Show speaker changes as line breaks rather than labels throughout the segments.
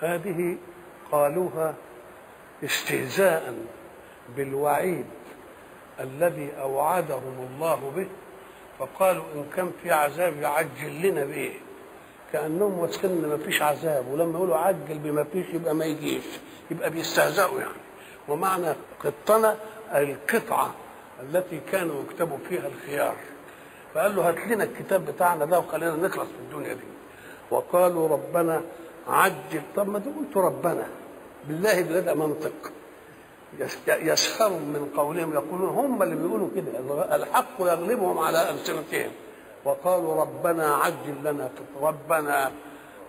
هذه قالوها استهزاء بالوعيد الذي أوعدهم الله به فقالوا إن كان في عذاب يعجل لنا به. كأنهم واثقين ان ما فيش عذاب ولما يقولوا عجل بما فيش يبقى ما يجيش يبقى بيستهزئوا يعني. ومعنى قطنا القطعة التي كانوا يكتبوا فيها الخيار. فقال له هات لنا الكتاب بتاعنا ده وخلينا نخلص من الدنيا دي. وقالوا ربنا عجل طب ما قلت ربنا. بالله ده منطق. يسخروا من قولهم يقولون هم اللي بيقولوا كده. الحق يغلبهم على ألسنتهم. وقالوا ربنا عجل لنا ربنا.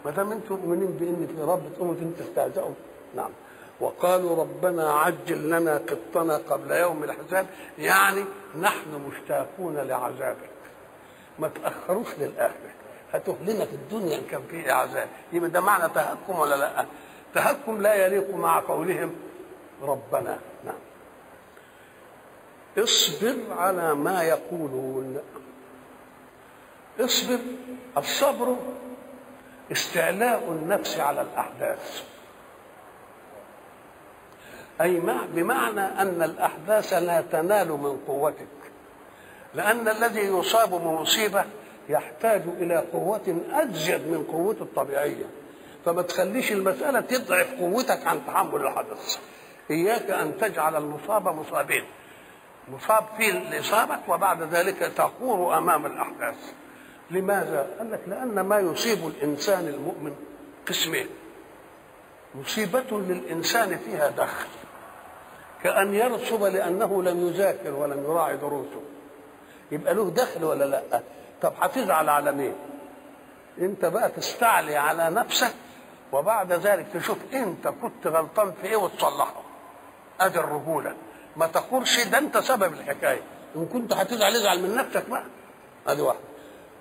ما دام أنتم مؤمنين بان في رب تقوموا تستهزئوا. نعم. وقالوا ربنا عجل لنا قطنا قبل يوم الحساب يعني نحن مشتاقون لعذابك. ما تأخروش للآخرة. هتهلنا في الدنيا إن كان فيه عذاب. يبقى ده معنى تهكم ولا لا؟ تهكم لا يليق مع قولهم ربنا. نعم. اصبر على ما يقولون. اصبر. الصبر استعلاء النفس على الأحداث. أي مع بمعنى أن الأحداث لا تنال من قوتك. لأن الذي يصاب بمصيبة يحتاج إلى قوة ازيد من قوته الطبيعية. فما تخليش المسألة تضعف قوتك عن تحمل الحدث. إياك أن تجعل المصاب مصابين. مصاب في الإصابة وبعد ذلك تقور أمام الأحداث. لماذا؟ قال لك لأن ما يصيب الإنسان المؤمن قسمين. مصيبة للإنسان فيها دخل. كأن يرسب لأنه لم يذاكر ولم يراعي دروسه. يبقى له دخل ولا لأ؟ طب هتزعل على مين انت بقى تستعلي على نفسك وبعد ذلك تشوف انت كنت غلطان في إيه وتصلحه. ادي الرجولة. ما تقولش ده انت سبب الحكاية. ان كنت هتزعل ازعل من نفسك بقى. ادي واحدة.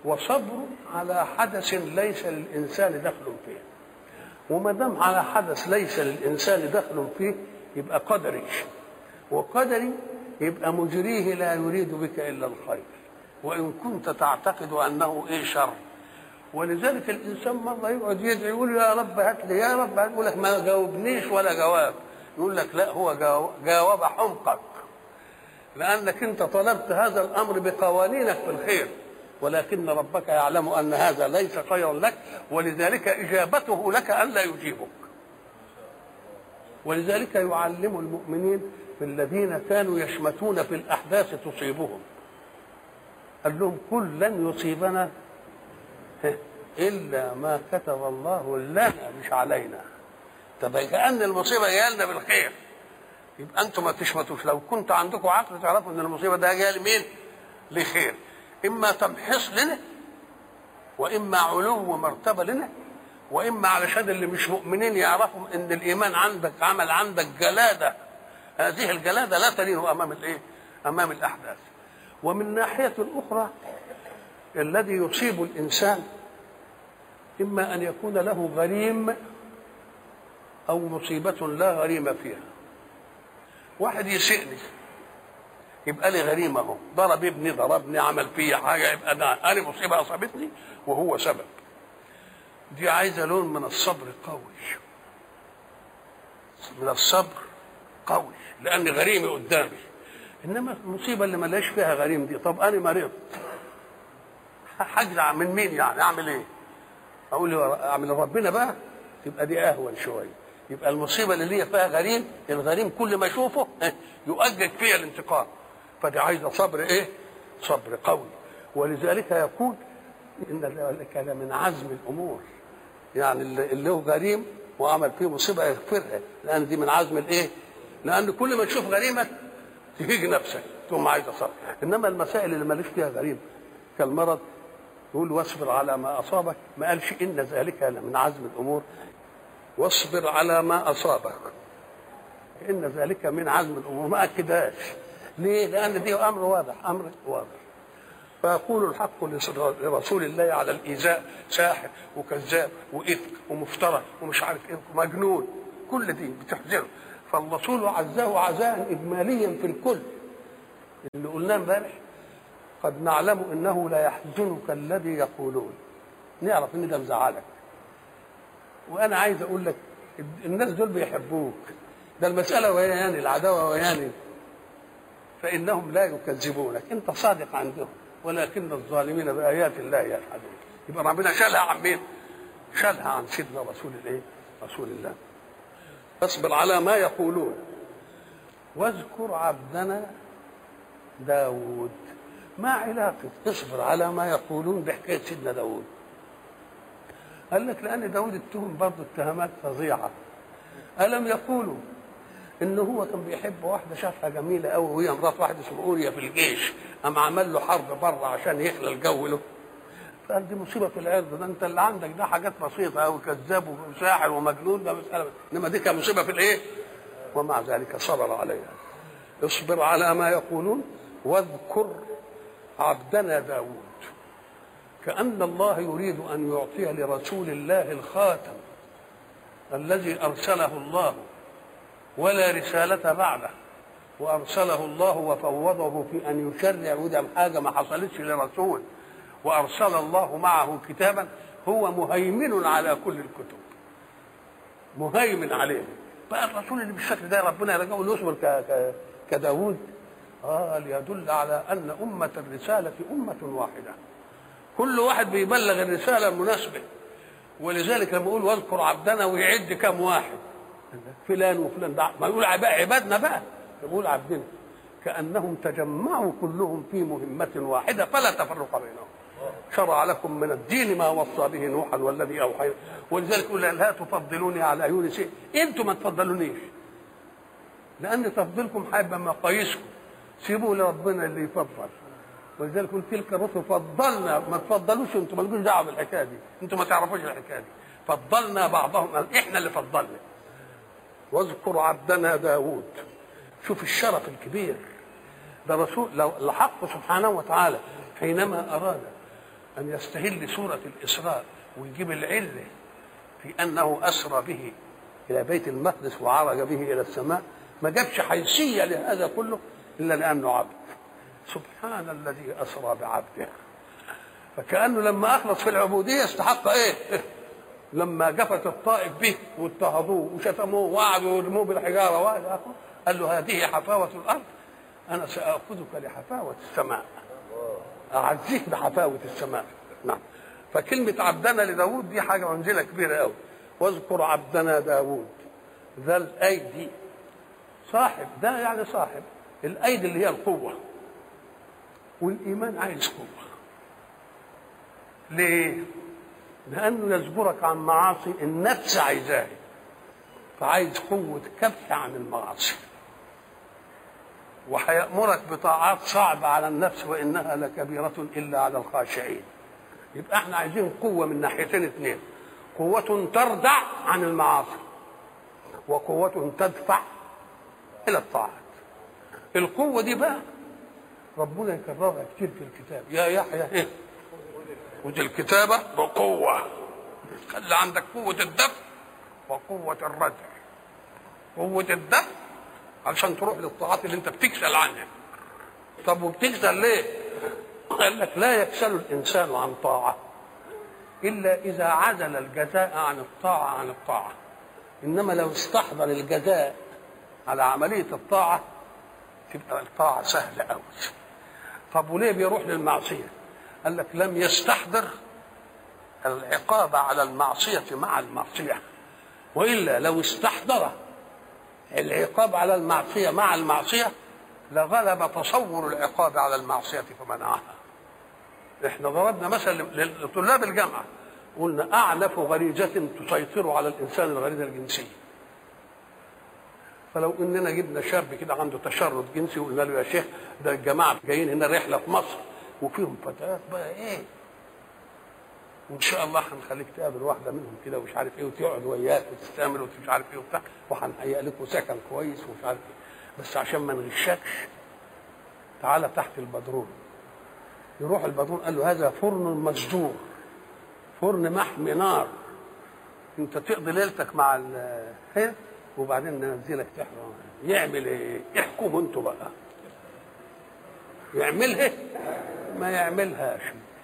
وصبر على حدث ليس للإنسان دخل فيه. وما دام على حدث ليس للإنسان دخل فيه يبقى قدري. وقدري يبقى مجريه لا يريد بك إلا الخير. وإن كنت تعتقد أنه إيه شر. ولذلك الإنسان مرة يقعد يدعي يقول يا رب هات لي يا رب يقول لك ما جاوبنيش ولا جواب. يقول لك لا هو جاوب حمقك. لأنك أنت طلبت هذا الأمر بقوانينك في الخير. ولكن ربك يعلم أن هذا ليس خيرا لك ولذلك إجابته لك الا يجيبك. ولذلك يعلم المؤمنين الذين كانوا يشمتون في الأحداث تصيبهم. قال لهم كل لن يصيبنا إلا ما كتب الله لنا مش علينا. طب كأن المصيبة جاية لنا بالخير. يبقى أنتم ما تشمتوش. لو كنت عندكم عقل تعرفوا إن المصيبة ده جاية لمين؟ لخير. إما تمحيص لنا وإما علو مرتبه لنا وإما علشان اللي مش مؤمنين يعرفوا إن الإيمان عندك عمل عندك جلادة. هذه الجلادة لا تلين أمام الإيه؟ أمام الأحداث. ومن ناحية أخرى الذي يصيب الإنسان إما أن يكون له غريم أو مصيبة لا غريم فيها. واحد يسئني يبقى لي غريمه أهو. ضرب ابني ضربني عمل فيا حاجة يبقى أنا أنا مصيبة أصابتني وهو سبب. دي عايزة لون من الصبر قوي. من الصبر قوي لأن غريمي قدامي. إنما المصيبه اللي ملاش فيها غريم دي. طب أنا مريض. هجزع من مين يعني؟ أعمل إيه؟ أقول أعمل ربنا بقى. تبقى دي أهون شوية. يبقى المصيبة اللي هي فيها غريم الغريم كل ما أشوفه يؤجج فيها الانتقام. فدي عايزة صبر إيه؟ صبر قوي. ولذلك يقول إن ذلك من عزم الأمور. يعني اللي هو غريم وعمل فيه مصيبة يغفرها. لأن دي من عزم الإيه؟ لأن كل ما تشوف غريمك تهيج نفسك تقوم عايز صبر إنما المسائل اللي ماليش فيها غريم كالمرض يقول واصبر على ما أصابك. ما قالش إن ذلك من عزم الأمور. واصبر على ما أصابك. إن ذلك من عزم الأمور. ما أكدهاش. ليه؟ لأن دي أمر واضح أمر واضح. فيقول الحق لرسول الله على الإيذاء ساحر وكذاب وإفك ومفترى ومش عارف إيه ومجنون كل دي بتحزنه فالرسول عزاه عزاء اجماليا في الكل. اللي قلناه امبارح قد نعلم إنه لا يحزنك الذي يقولون. نعرف إن ده مزعلك. وأنا عايز أقول لك الناس دول بيحبوك. ده المسألة وياني العداوة وياني فإنهم لا يكذبونك. أنت صادق عندهم. ولكن الظالمين بآيات الله يجحدون. يبقى ربنا شالها عن مين؟ شالها عن سيدنا رسول الايه؟ رسول الله. اصبر على ما يقولون. واذكر عبدنا داود. ما علاقة؟ اصبر على ما يقولون بحكاية سيدنا داود. قال لك لأن داود اتهم برضه اتهامات فظيعة. ألم يقولوا إن هو كان بيحب واحدة شافها جميلة أوي وهي مرات واحد اسمه أوريا في الجيش قام عمل له حرب بره عشان يخلى الجو له؟ فقال دي مصيبة في العرض ده أنت اللي عندك ده حاجات بسيطة أوي كذاب وساحر ومجنون ده مسألة إنما دي كان مصيبة في الإيه؟ ومع ذلك صبر عليها. اصبر على ما يقولون واذكر عبدنا داود. كأن الله يريد أن يعطي لرسول الله الخاتم الذي أرسله الله ولا رسالة بعده. وأرسله الله وفوضه في أن يشرع ودم حاجة ما حصلتش لرسول. وأرسل الله معه كتابا هو مهيمن على كل الكتب. مهيمن عليه. بقى الرسول اللي بالشكل ده ربنا يرجعه يصبر كداود. قال يدل على أن أمة الرسالة أمة واحدة. كل واحد بيبلغ الرسالة المناسبة. ولذلك لما يقول واذكر عبدنا ويعد كم واحد. فلان وفلان. ده ما يقول عبادنا بقى. يقول عبدنا. كأنهم تجمعوا كلهم في مهمة واحدة فلا تفرق بينهم. شرع لكم من الدين ما وصى به نوحا والذي اوحينا ولذلك يقول لا تفضلوني على عيون شيء. أنتم ما تفضلونيش. لأن تفضيلكم هيبقى مقاييسكم سيبوا لربنا اللي يفضل. ولذلك قلت تلك الرسل فضلنا. ما تفضلوش أنتم. مالكوش دعوة بالحكاية دي. أنتم ما تعرفوش الحكاية دي. فضلنا بعضهم. إحنا اللي فضلنا. واذكر عبدنا داود شوف الشرف الكبير. ده رسول لو الحق سبحانه وتعالى حينما أراد أن يستهل سوره الاسراء ويجيب العلة في أنه أسرى به إلى بيت المقدس وعرج به إلى السماء. ما جابش حيثية لهذا كله إلا لأنه عبد. سبحان الذي أسرى بعبده. فكأنه لما أخلص في العبودية استحق إيه؟ لما جفت الطائف به واضطهدوه وشتموه وقعدوا يرموه بالحجارة وهذا قال له هذه حفاوة الأرض. أنا ساخذك لحفاوة السماء. أعزيك بحفاوة السماء. نعم. فكلمة عبدنا لداود دي حاجة منزلة كبيرة قوي واذكر عبدنا داود ذا الأيدي. صاحب. ده يعني صاحب. الأيدي اللي هي القوة. والإيمان عايز قوة. ليه؟ لأنه يجبرك عن معاصي النفس عايزاها. فعايز قوة كف عن المعاصي. وهيأمرك بطاعات صعبة على النفس وإنها لكبيرة إلا على الخاشعين. يبقى إحنا عايزين قوة من ناحيتين اثنين قوة تردع عن المعاصي وقوة تدفع إلى الطاعات. القوة دي بقى ربنا يكررها كتير في الكتاب. يا يحيى إيه؟ ودي الكتابة بقوة. خلي عندك قوة الدفع وقوة الردع قوة الدفع علشان تروح للطاعات اللي انت بتكسل عنها. طب وبتكسل ليه؟ قال لك لا يكسل الإنسان عن طاعة إلا إذا عزل الجزاء عن الطاعة عن الطاعة. إنما لو استحضر الجزاء على عملية الطاعة تبقى الطاعة سهلة قوي طب وليه بيروح للمعصية؟ قال لك لم يستحضر العقاب على المعصية مع المعصية. وإلا لو استحضر العقاب على المعصية مع المعصية لغلب تصور العقاب على المعصية فمنعها. إحنا ضربنا مثل لطلاب الجامعة قلنا أعنف غريزة تسيطر على الإنسان الغريزه الجنسيه فلو إننا جبنا شاب كده عنده تشرد جنسي وقلنا له يا شيخ ده الجماعة جايين هنا رحلة في مصر وفيهم فتيات بقى إيه؟ وإن شاء الله هنخليك تقابل واحدة منهم كده ومش عارف إيه وتقعد وياك وتستعمل ومش عارف إيه وبتاع. وهنهيئ لكم سكن كويس ومش عارف إيه. بس عشان ما نغشكش تعالى تحت البدرون. يروح البدرون قال له هذا فرن مسجور فرن محمي نار أنت تقضي ليلتك مع ال وبعدين ننزلك تحرم. يعمل إيه؟ احكموا أنتوا بقى. يعملها؟ ما يعملهاش.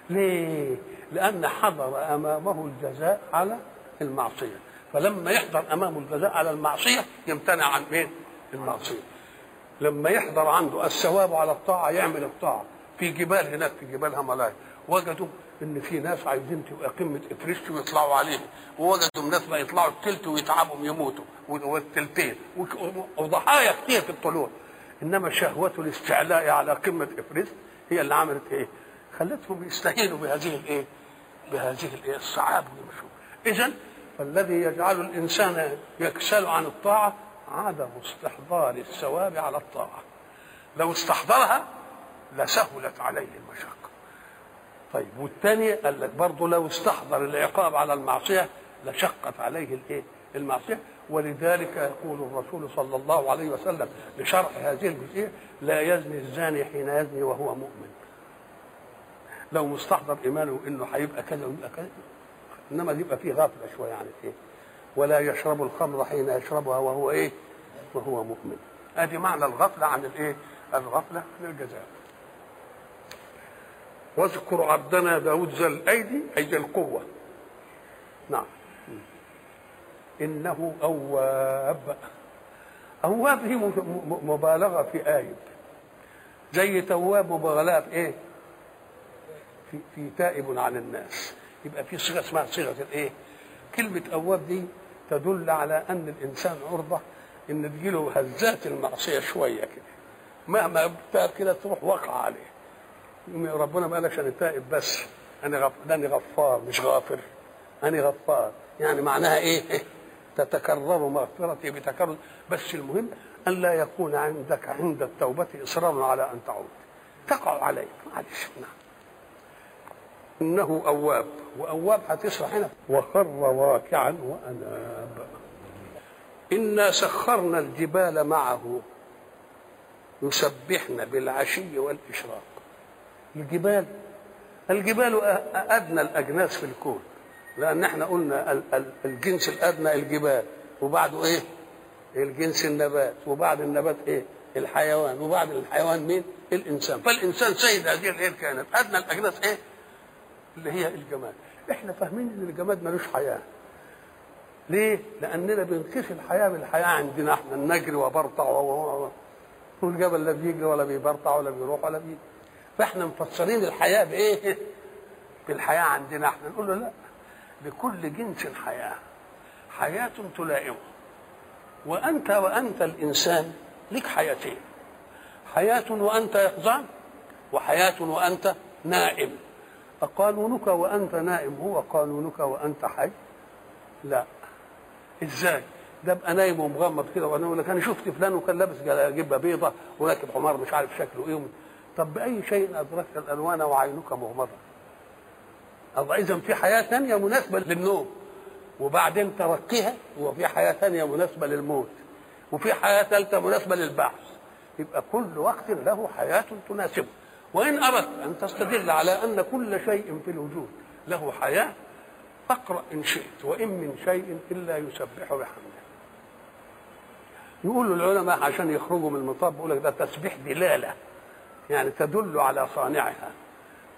ليه؟ لأن حضر أمامه الجزاء على المعصية. فلما يحضر أمامه الجزاء على المعصية يمتنع عن مين؟ المعصية. لما يحضر عنده الثواب على الطاعة يعمل الطاعة. في جبال هناك في جبال هملايا وجدوا إن في ناس عايزين تبقى قمة افريست ويطلعوا عليه ووجدوا ناس بقى يطلعوا التلت ويتعبوا يموتوا. والتلتين. وضحايا كتير في الطلوع. إنما شهوة الاستعلاء على قمة إفريست هي اللي عملت إيه؟ خلتهم يستهينوا بهذه الايه؟ بهذه الايه؟ الصعاب ويمشوا. اذا فالذي يجعل الإنسان يكسل عن الطاعة عدم استحضار الثواب على الطاعة. لو استحضرها لسهلت عليه المشقه. طيب والثاني قال لك برضه لو استحضر العقاب على المعصية لشقت عليه الايه؟ المعصية ولذلك يقول الرسول صلى الله عليه وسلم لشرح هذه الجزئية لا يزني الزاني حين يزني وهو مؤمن. لو مستحضر إيمانه إنه هيبقى كذا ويبقى كذا إنما يبقى فيه غفلة شوية عن الايه؟ ولا يشرب الخمر حين يشربها وهو إيه؟ وهو مؤمن. أدي معنى الغفلة عن الإيه؟ الغفلة عن الجزاء. واذكر عبدنا داود ذا الايدي أي القوة. نعم. إنه أواب. أواب هي مبالغة في آيب. زي تواب مبالغه في إيه؟ في في تائب عن الناس. يبقى في صيغة اسمها صيغة الايه؟ كلمة اواب دي تدل على أن الإنسان عرضة إن تجيله هزات المعصية شوية كده. مهما ابتاب كده تروح واقع عليه. ربنا ما قالش أنا تائب بس. أنا غف... أنا غفار مش غافر. أنا غفار. يعني معناها إيه؟ تتكرر مغفرتي بتكرر. بس المهم أن لا يكون عندك عند التوبة إصرار على أن تعود. تقع عليك. معلش. نعم. إنه أواب وأواب هتشرح هنا وخر راكعا وأناب. إنا سخرنا الجبال معه يسبحن بالعشي والإشراق. الجبال الجبال أدنى الأجناس في الكون. لأن إحنا قلنا الجنس الأدنى الجبال وبعده إيه؟ الجنس النبات وبعد النبات إيه؟ الحيوان. وبعد الحيوان مين؟ الإنسان. فالإنسان سيد هذه الكائنات أدنى الأجناس إيه؟ اللي هي الجماد. إحنا فاهمين إن الجماد ملوش حياة. ليه؟ لأننا بنقيس الحياة بالحياة عندنا إحنا نجري وبرطع. والجبل لا بيجري ولا بيبرطع ولا بيروح ولا بيجي. فإحنا مفسرين الحياة بإيه؟ بالحياة عندنا إحنا. نقول له لا لكل جنس حياه حياة تلائمه وأنت وأنت الإنسان لك حياتين. حياة وأنت يقظان وحياة وأنت نائم. قانونك وأنت نائم هو قانونك وأنت حي؟ لا. إزاي؟ ده أبقى نايم ومغمض كده وأنا أقول لك أنا شفت فلان وكان لابس جبة بيضة وراكب حمار مش عارف شكله إيه طب بأي شيء أدركت الألوان وعينك مغمضة؟ الله اذا في حياة ثانية مناسبة للنوم وبعدين ترقيها وفي حياة ثانية مناسبة للموت وفي حياة ثالثه مناسبة للبعث. يبقى كل وقت له حياة تناسبه. وإن أردت أن تستدل على أن كل شيء في الوجود له حياة فاقرأ إن شئت وإن من شيء إلا يسبح بحمده. يقول العلماء عشان يخرجوا من المطاب يقول لك ده تسبيح دلالة يعني تدل على صانعها.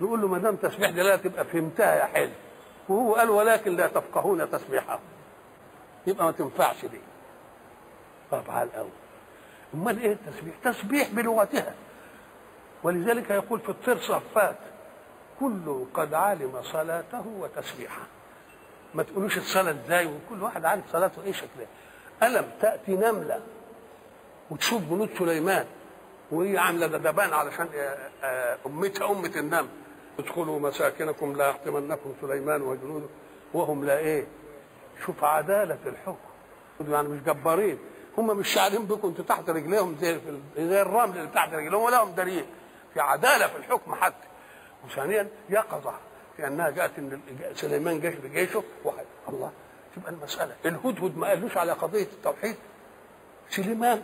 نقول له ما دام تسبيح دلالة تبقى فهمتها يا حلو. وهو قال ولكن لا تفقهون تسبيحه. يبقى ما تنفعش دي. طب على الأول أمال إيه التسبيح؟ تسبيح بلغتها. ولذلك يقول في الطير صفات كل قد علم صلاته وتسبيحه. ما تقولوش الصلاة إزاي وكل واحد عارف صلاته إيه شكلها. ألم تأتي نملة وتشوف جنود سليمان وهي عاملة دبان علشان أمتها أمة النمل. ادخلوا مساكنكم لا يحطمنكم سليمان وجنوده وهم لا إيه؟ شوف عدالة الحكم. يعني مش جبارين. هم مش شاعرين بكم أنتوا تحت رجليهم زي زي الرمل اللي تحت رجليهم ولا هم دليل في عدالة في الحكم حتى. وثانيا يقظه كانها جاءت ان سليمان جاش بجيشه واحد. الله. تبقى المسألة. الهدهد ما قالوش على قضية التوحيد. سليمان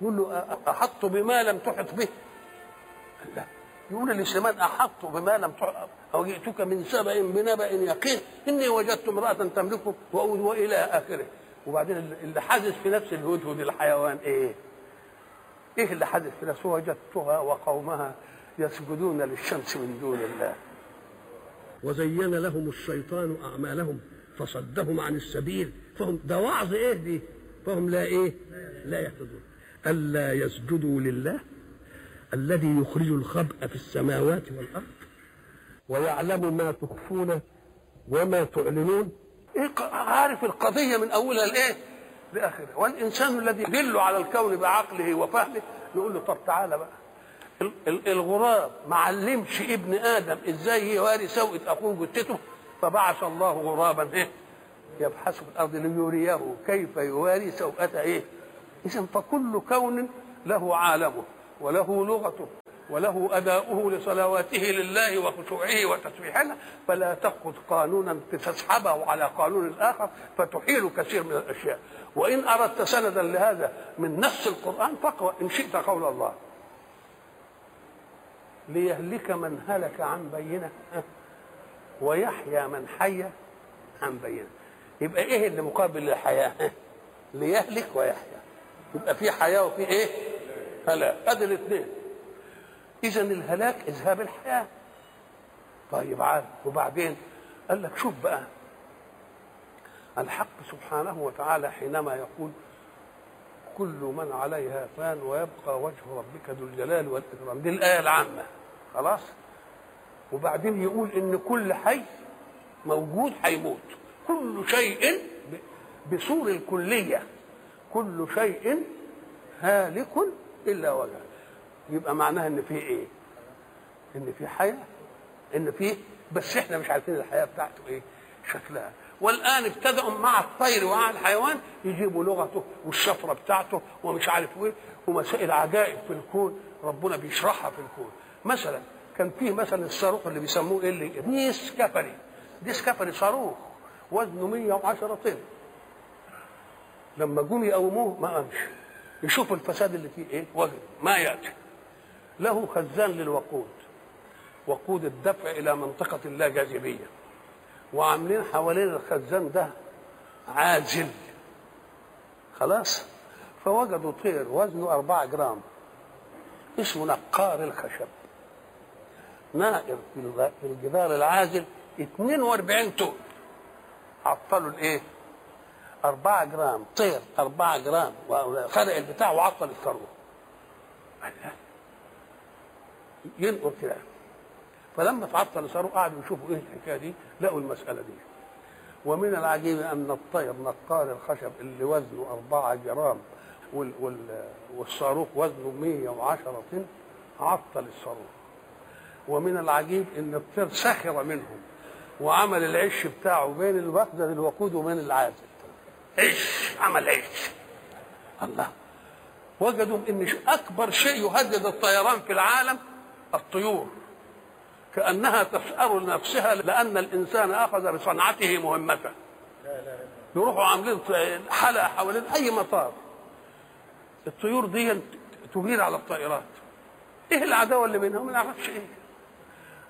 يقول له أحط بما لم تحط به. لا. يقول لسليمان أحط بما لم تحط أو جئتك من سبأ بنبأ يقين إني وجدت امرأة تملكه والى آخره. وبعدين اللي حدث في نفس الهدهد الحيوان إيه؟ إيه اللي حدث نفسه؟ وجدتها وقومها يسجدون للشمس من دون الله. وزين لهم الشيطان أعمالهم فصدهم عن السبيل فهم ده وعظ إيه دي؟ فهم لا إيه؟ لا يهتدون. ألا يسجدوا لله الذي يخرج الخبأ في السماوات والأرض ويعلم ما تخفون وما تعلنون. إيه عارف القضية من أولها لإيه؟ لاخرها والإنسان الذي يدل على الكون بعقله وفهمه نقول له طب تعالى بقى. الغراب ما علمش ابن آدم إزاي يواري سوءة أخوه جثته فبعث الله غرابا إيه؟ يبحث في الأرض ليريه كيف يواري سوءة إيه؟ اذا فكل كون له عالمه وله لغته وله اداؤه لصلواته لله وخشوعه وتسبيحه فلا تأخذ قانونا تسحبه على قانون آخر فتحيل كثير من الأشياء. وإن أردت سندا لهذا من نص القرآن فاقرأ إن شئت قول الله. ليهلك من هلك عن بينة ويحيى من حي عن بينة. يبقى إيه اللي مقابل للحياه ليهلك ويحيى. يبقى في حياة وفي إيه؟ هلاك. ادي الاثنين. إذا الهلاك إذهاب الحياة. طيب عاد. وبعدين قال لك شوف بقى. الحق سبحانه وتعالى حينما يقول كل من عليها فان ويبقى وجه ربك ذو الجلال والإكرام. دي الآية العامة. خلاص؟ وبعدين يقول إن كل حي موجود هيموت كل شيء بصور الكلية. كل شيء هالك إلا وجهه. يبقى معناها إن في إيه؟ إن في حياة إن في بس إحنا مش عارفين الحياة بتاعته إيه؟ شكلها. والآن ابتدأوا مع الطير ومع الحيوان يجيبوا لغته والشفرة بتاعته ومش عارف إيه ومسائل عجائب في الكون ربنا بيشرحها في الكون. مثلا كان فيه مثلا الصاروخ اللي بيسموه إيه؟ اللي ديسكفري ديسكفري صاروخ وزنه 110 طن. لما جم يقوموه ما قامش. يشوفوا الفساد اللي فيه إيه؟ وجد ما يأتي. له خزان للوقود وقود الدفع إلى منطقة اللا جاذبية وعاملين حوالين الخزان ده عازل خلاص؟ فوجدوا طير وزنه أربعة جرام اسمه نقار الخشب نائر في الجدار العازل 42 طن. عطلوا الإيه؟ 4 جرام طير 4 جرام خلق البتاع وعطل الثروه ينقر كده. فلما تعطل صاروا قعدوا يشوفوا إيه الحكاية دي لقوا المسألة دي. ومن العجيب أن الطير نقار الخشب اللي وزنه 4 جرام وال وال والصاروخ وزنه 110 طن عطل الصاروخ. ومن العجيب إن الطير سخر منهم وعمل العش بتاعه بين المخزن الوقود وبين العازل. عش عمل عش. الله. وجدوا إن أكبر شيء يهدد الطيران في العالم الطيور. كأنها تسأر لنفسها لأن الإنسان أخذ بصنعته مهمته يروحوا عاملين حلقة حوالين أي مطار. الطيور دي تغير على الطائرات. إيه العداوة اللي بينهم ما نعرفش إيه.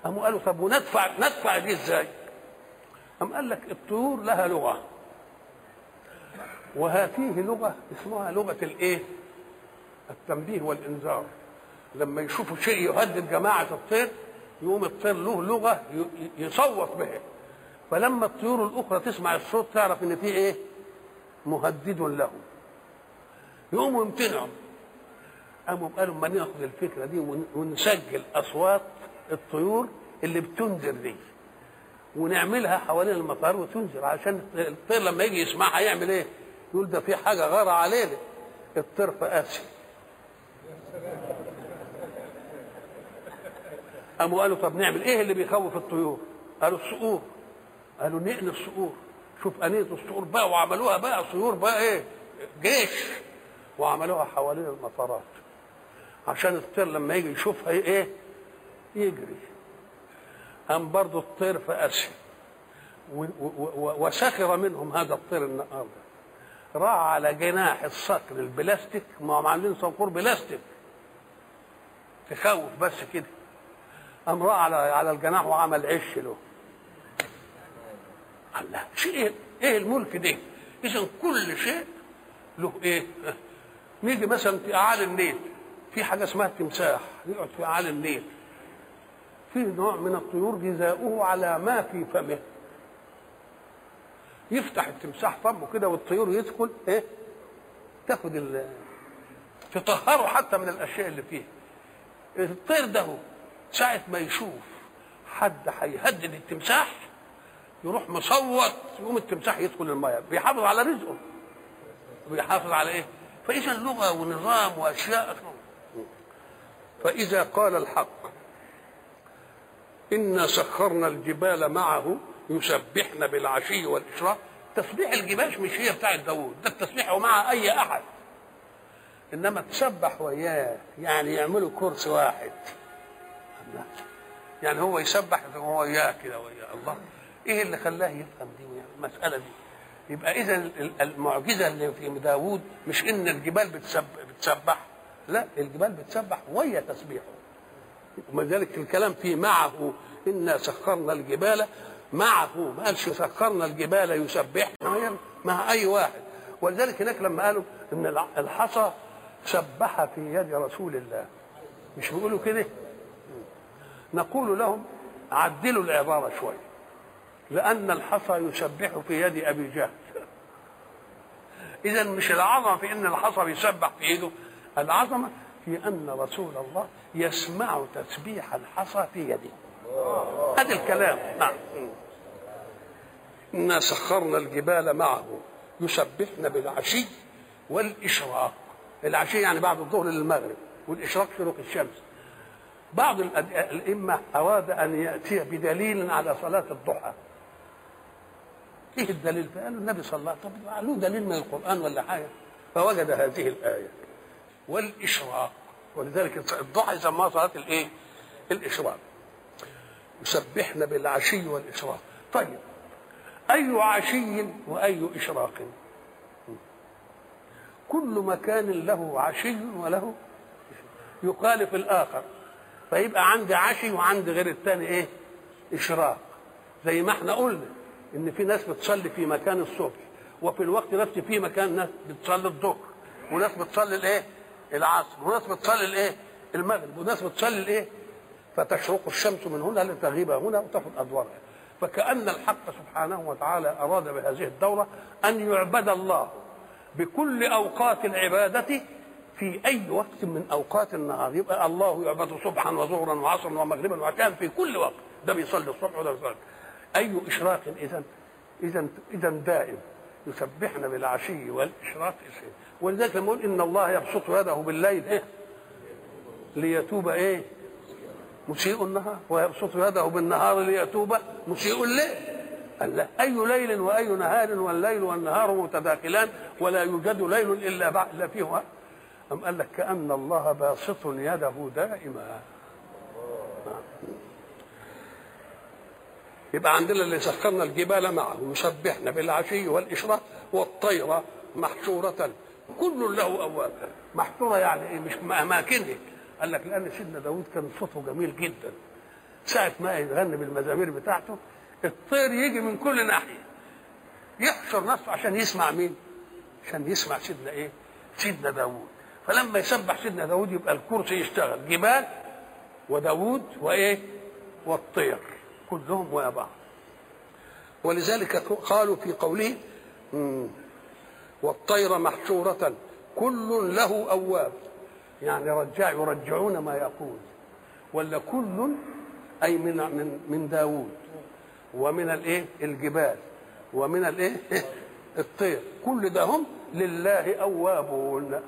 قاموا قالوا طب وندفع ندفع دي إزاي؟ قام قال لك الطيور لها لغة. وهذه لغة اسمها لغة الإيه؟ التنبيه والإنذار. لما يشوفوا شيء يهدد جماعة الطير يقوم الطير له لغة يصوت بها. فلما الطيور الأخرى تسمع الصوت تعرف إن في إيه؟ مهدد لهم. يقوموا يمتنعوا. قاموا قالوا ما ناخذ الفكرة دي ونسجل أصوات الطيور اللي بتنذر دي ونعملها حوالين المطار وتنذر عشان الطير لما يجي يسمعها يعمل إيه؟ يقول ده في حاجة غار علينا الطير فقاسي قاموا قالوا طب نعمل إيه اللي بيخوف الطيور؟ قالوا الصقور. قالوا نقل الصقور. شوف أنية الصقور بقى وعملوها بقى صيور بقى إيه؟ جيش. وعملوها حوالين المطارات. عشان الطير لما يجي يشوفها إيه؟ يجري. قام برضه الطير و- وسخر منهم هذا الطير النهارده. راح على جناح الصقر البلاستيك. ما هم عاملين صقور بلاستيك. تخوف بس كده. قام على على الجناح وعمل عش له. الله شيء إيه إيه الملك ده؟ إذا كل شيء له إيه؟ نيجي مثلا في اعالي النيل في حاجة اسمها التمساح يقعد في اعالي النيل. في نوع من الطيور غذاؤه على ما في فمه. يفتح التمساح فمه كده والطيور يدخل إيه؟ تاخد تطهره حتى من الأشياء اللي فيه. الطير ده هو. ساعة ما يشوف حد هيهدد التمساح يروح مصوت يقوم التمساح يدخل الماء بيحافظ على رزقه. بيحافظ على إيه؟ فإذا لغه ونظام وأشياء فإذا قال الحق إنا سخرنا الجبال معه يسبحن بالعشي والإشراق. تسبيح الجبال مش هي بتاعت داوود ده التسبيح مع أي أحد. إنما تسبح وياه يعني يعملوا كرسي واحد. يعني هو يسبح وهو وياه كده وياه الله. إيه اللي خلاه يفهم دي المساله دي؟ يبقى إذا ال- المعجزة اللي في داوود مش إن الجبال بتسبح, بتسبح. لا الجبال بتسبح ويا تسبيحه. ومن ذلك الكلام فيه معه إنا سخرنا الجبال معه ما قالش سخرنا الجبال يسبحنا مع أي واحد. ولذلك هناك لما قالوا إن الحصى سبح في يد رسول الله. مش بيقولوا كده؟ نقول لهم عدلوا العبارة شوية لأن الحصى يسبح في يد أبي جهل. اذا مش العظمة في إن الحصى بيسبح في ايده العظمة في أن رسول الله يسمع تسبيح الحصى في يده. هذا الكلام. نعم. إنا سخرنا الجبال معه. يسبحن بالعشي والإشراق. العشي يعني بعد الظهر للمغرب والإشراق شروق الشمس. بعض الأئمة أراد أن يأتي بدليل على صلاة الضحى. إيه الدليل؟ فقال النبي صلى الله عليه وسلم طب له دليل من القرآن ولا حاجة؟ فوجد هذه الآية. والإشراق ولذلك الضحى يسموها صلاة الإيه؟ الإشراق. يسبحن بالعشي والإشراق. طيب أي عشي وأي إشراق؟ كل مكان له عشي وله يخالف الآخر فيبقى عندي عشي وعندي غير الثاني إيه؟ إشراق. زي ما إحنا قلنا إن في ناس بتصلي في مكان الصبح وفي الوقت نفسه في مكان ناس بتصلي الظهر وناس بتصلي الإيه؟ العصر وناس بتصلي الإيه؟ المغرب وناس بتصلي الإيه؟ فتشرق الشمس من هنا لتغيب هنا وتاخذ أدوارها. فكأن الحق سبحانه وتعالى أراد بهذه الدورة أن يعبد الله بكل أوقات العبادة في أي وقت من أوقات النهار. يبقى الله يعبد صبحا وظهرا وعصرا ومغربا وعشاء في كل وقت. ده بيصلي الصبح وده بيصلي. أي إشراق إذا إذا إذا دائم يسبحن بالعشي والإشراق ولذلك لما إن الله يبسط يده بالليل إيه؟ ليتوب إيه؟ مسيء النهار. ويبسط يده بالنهار ليتوب مسيء الليل. قال لا. أي ليل وأي نهار والليل والنهار متداخلان ولا يوجد ليل إلا بعد إلا فيه أم قال لك كأن الله باسط يده دائما؟ يبقى عندنا اللي سخرنا الجبال معه يسبحن بالعشي والإشراق والطير محشورة. كل له أواب. محشورة يعني إيه؟ مش أماكنه. قال لك لأن سيدنا داود كان صوته جميل جدا. ساعة ما يغني بالمزامير بتاعته الطير يجي من كل ناحية. يحشر نفسه عشان يسمع مين؟ عشان يسمع سيدنا إيه؟ سيدنا داوود. فلما يسبح سيدنا داوود يبقى الكرسي يشتغل. جبال وداوود وإيه؟ والطير. كلهم ويا بعض. ولذلك قالوا في قوله والطير محشورة كل له أواب. يعني رجع يرجعون ما يقول. ولا كل أي من من من داوود. ومن الإيه؟ الجبال. ومن الإيه؟ الطير. كل ده هم لله أوابون.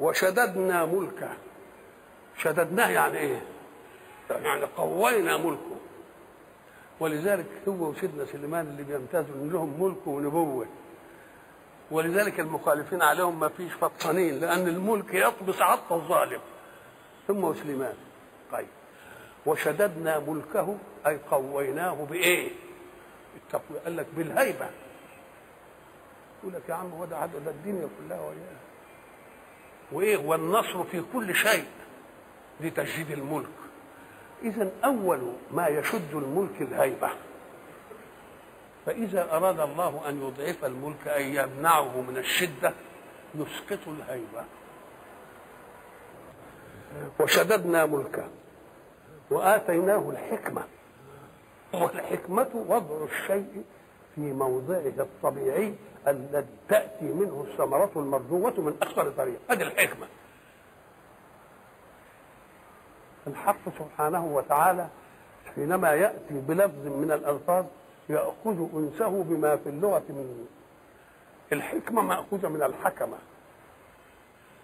وشددنا ملكه. شددناه يعني إيه؟ يعني قوينا ملكه. ولذلك هو وسيدنا سليمان اللي بيمتازوا إن لهم ملك ونبوة. ولذلك المخالفين عليهم ما فيش فطانين لأن الملك يطبس عط الظالم. ثم وسليمان طيب. وشددنا ملكه أي قويناه بإيه؟ التقوية قال لك بالهيبة. يقول لك يا عم هو ده الدنيا كلها وياه وإيه والنصر في كل شيء لتجديد الملك. اذا أول ما يشد الملك الهيبة. فإذا أراد الله أن يضعف الملك أن يمنعه من الشدة يسقط الهيبة. وشددنا ملكه وآتيناه الحكمة. والحكمة وضع الشيء في موضعه الطبيعي الذي تأتي منه الثمرة المرجوة من أكثر طريق هذه الحكمة. الحق سبحانه وتعالى حينما يأتي بلفظ من الألفاظ يأخذ أنسه بما في اللغة من الحكمة مأخوذة من الحكمة.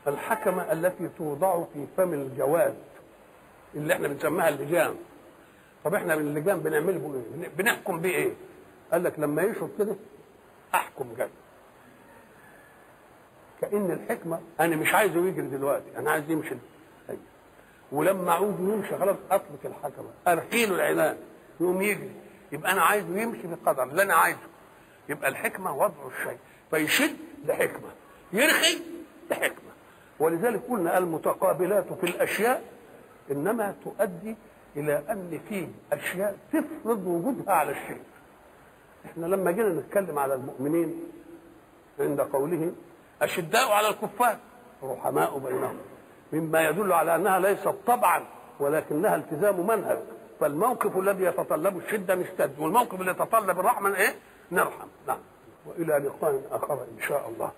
الحكمة التي توضع في فم الجواد اللي إحنا بنسميها اللجام طب إحنا من اللجام بنعمله بايه؟ بنحكم بيه إيه؟ قال لك لما يشرب كده أحكم جد. كأن الحكمة أنا مش عايزه يجري دلوقتي أنا عايز يمشي. أيوة. ولما أعود يمشي خلاص أطلق الحكمة ارحيله العنان يقوم يجري. يبقى أنا عايزه يمشي بقدر اللي أنا عايزه. يبقى الحكمة وضع الشيء. فيشد لحكمة يرخي لحكمة. ولذلك قلنا المتقابلات في الأشياء إنما تؤدي إلى أن في أشياء تفرض وجودها على الشيء. إحنا لما جينا نتكلم على المؤمنين عند قوله أشداء على الكفار رحماء بينهم مما يدل على أنها ليست طبعا ولكنها التزام منهج. فالموقف الذي يتطلب الشدة نشتد والموقف اللي يتطلب الرحمة إيه؟ نرحم. نعم. وإلى لقاء آخر إن شاء الله.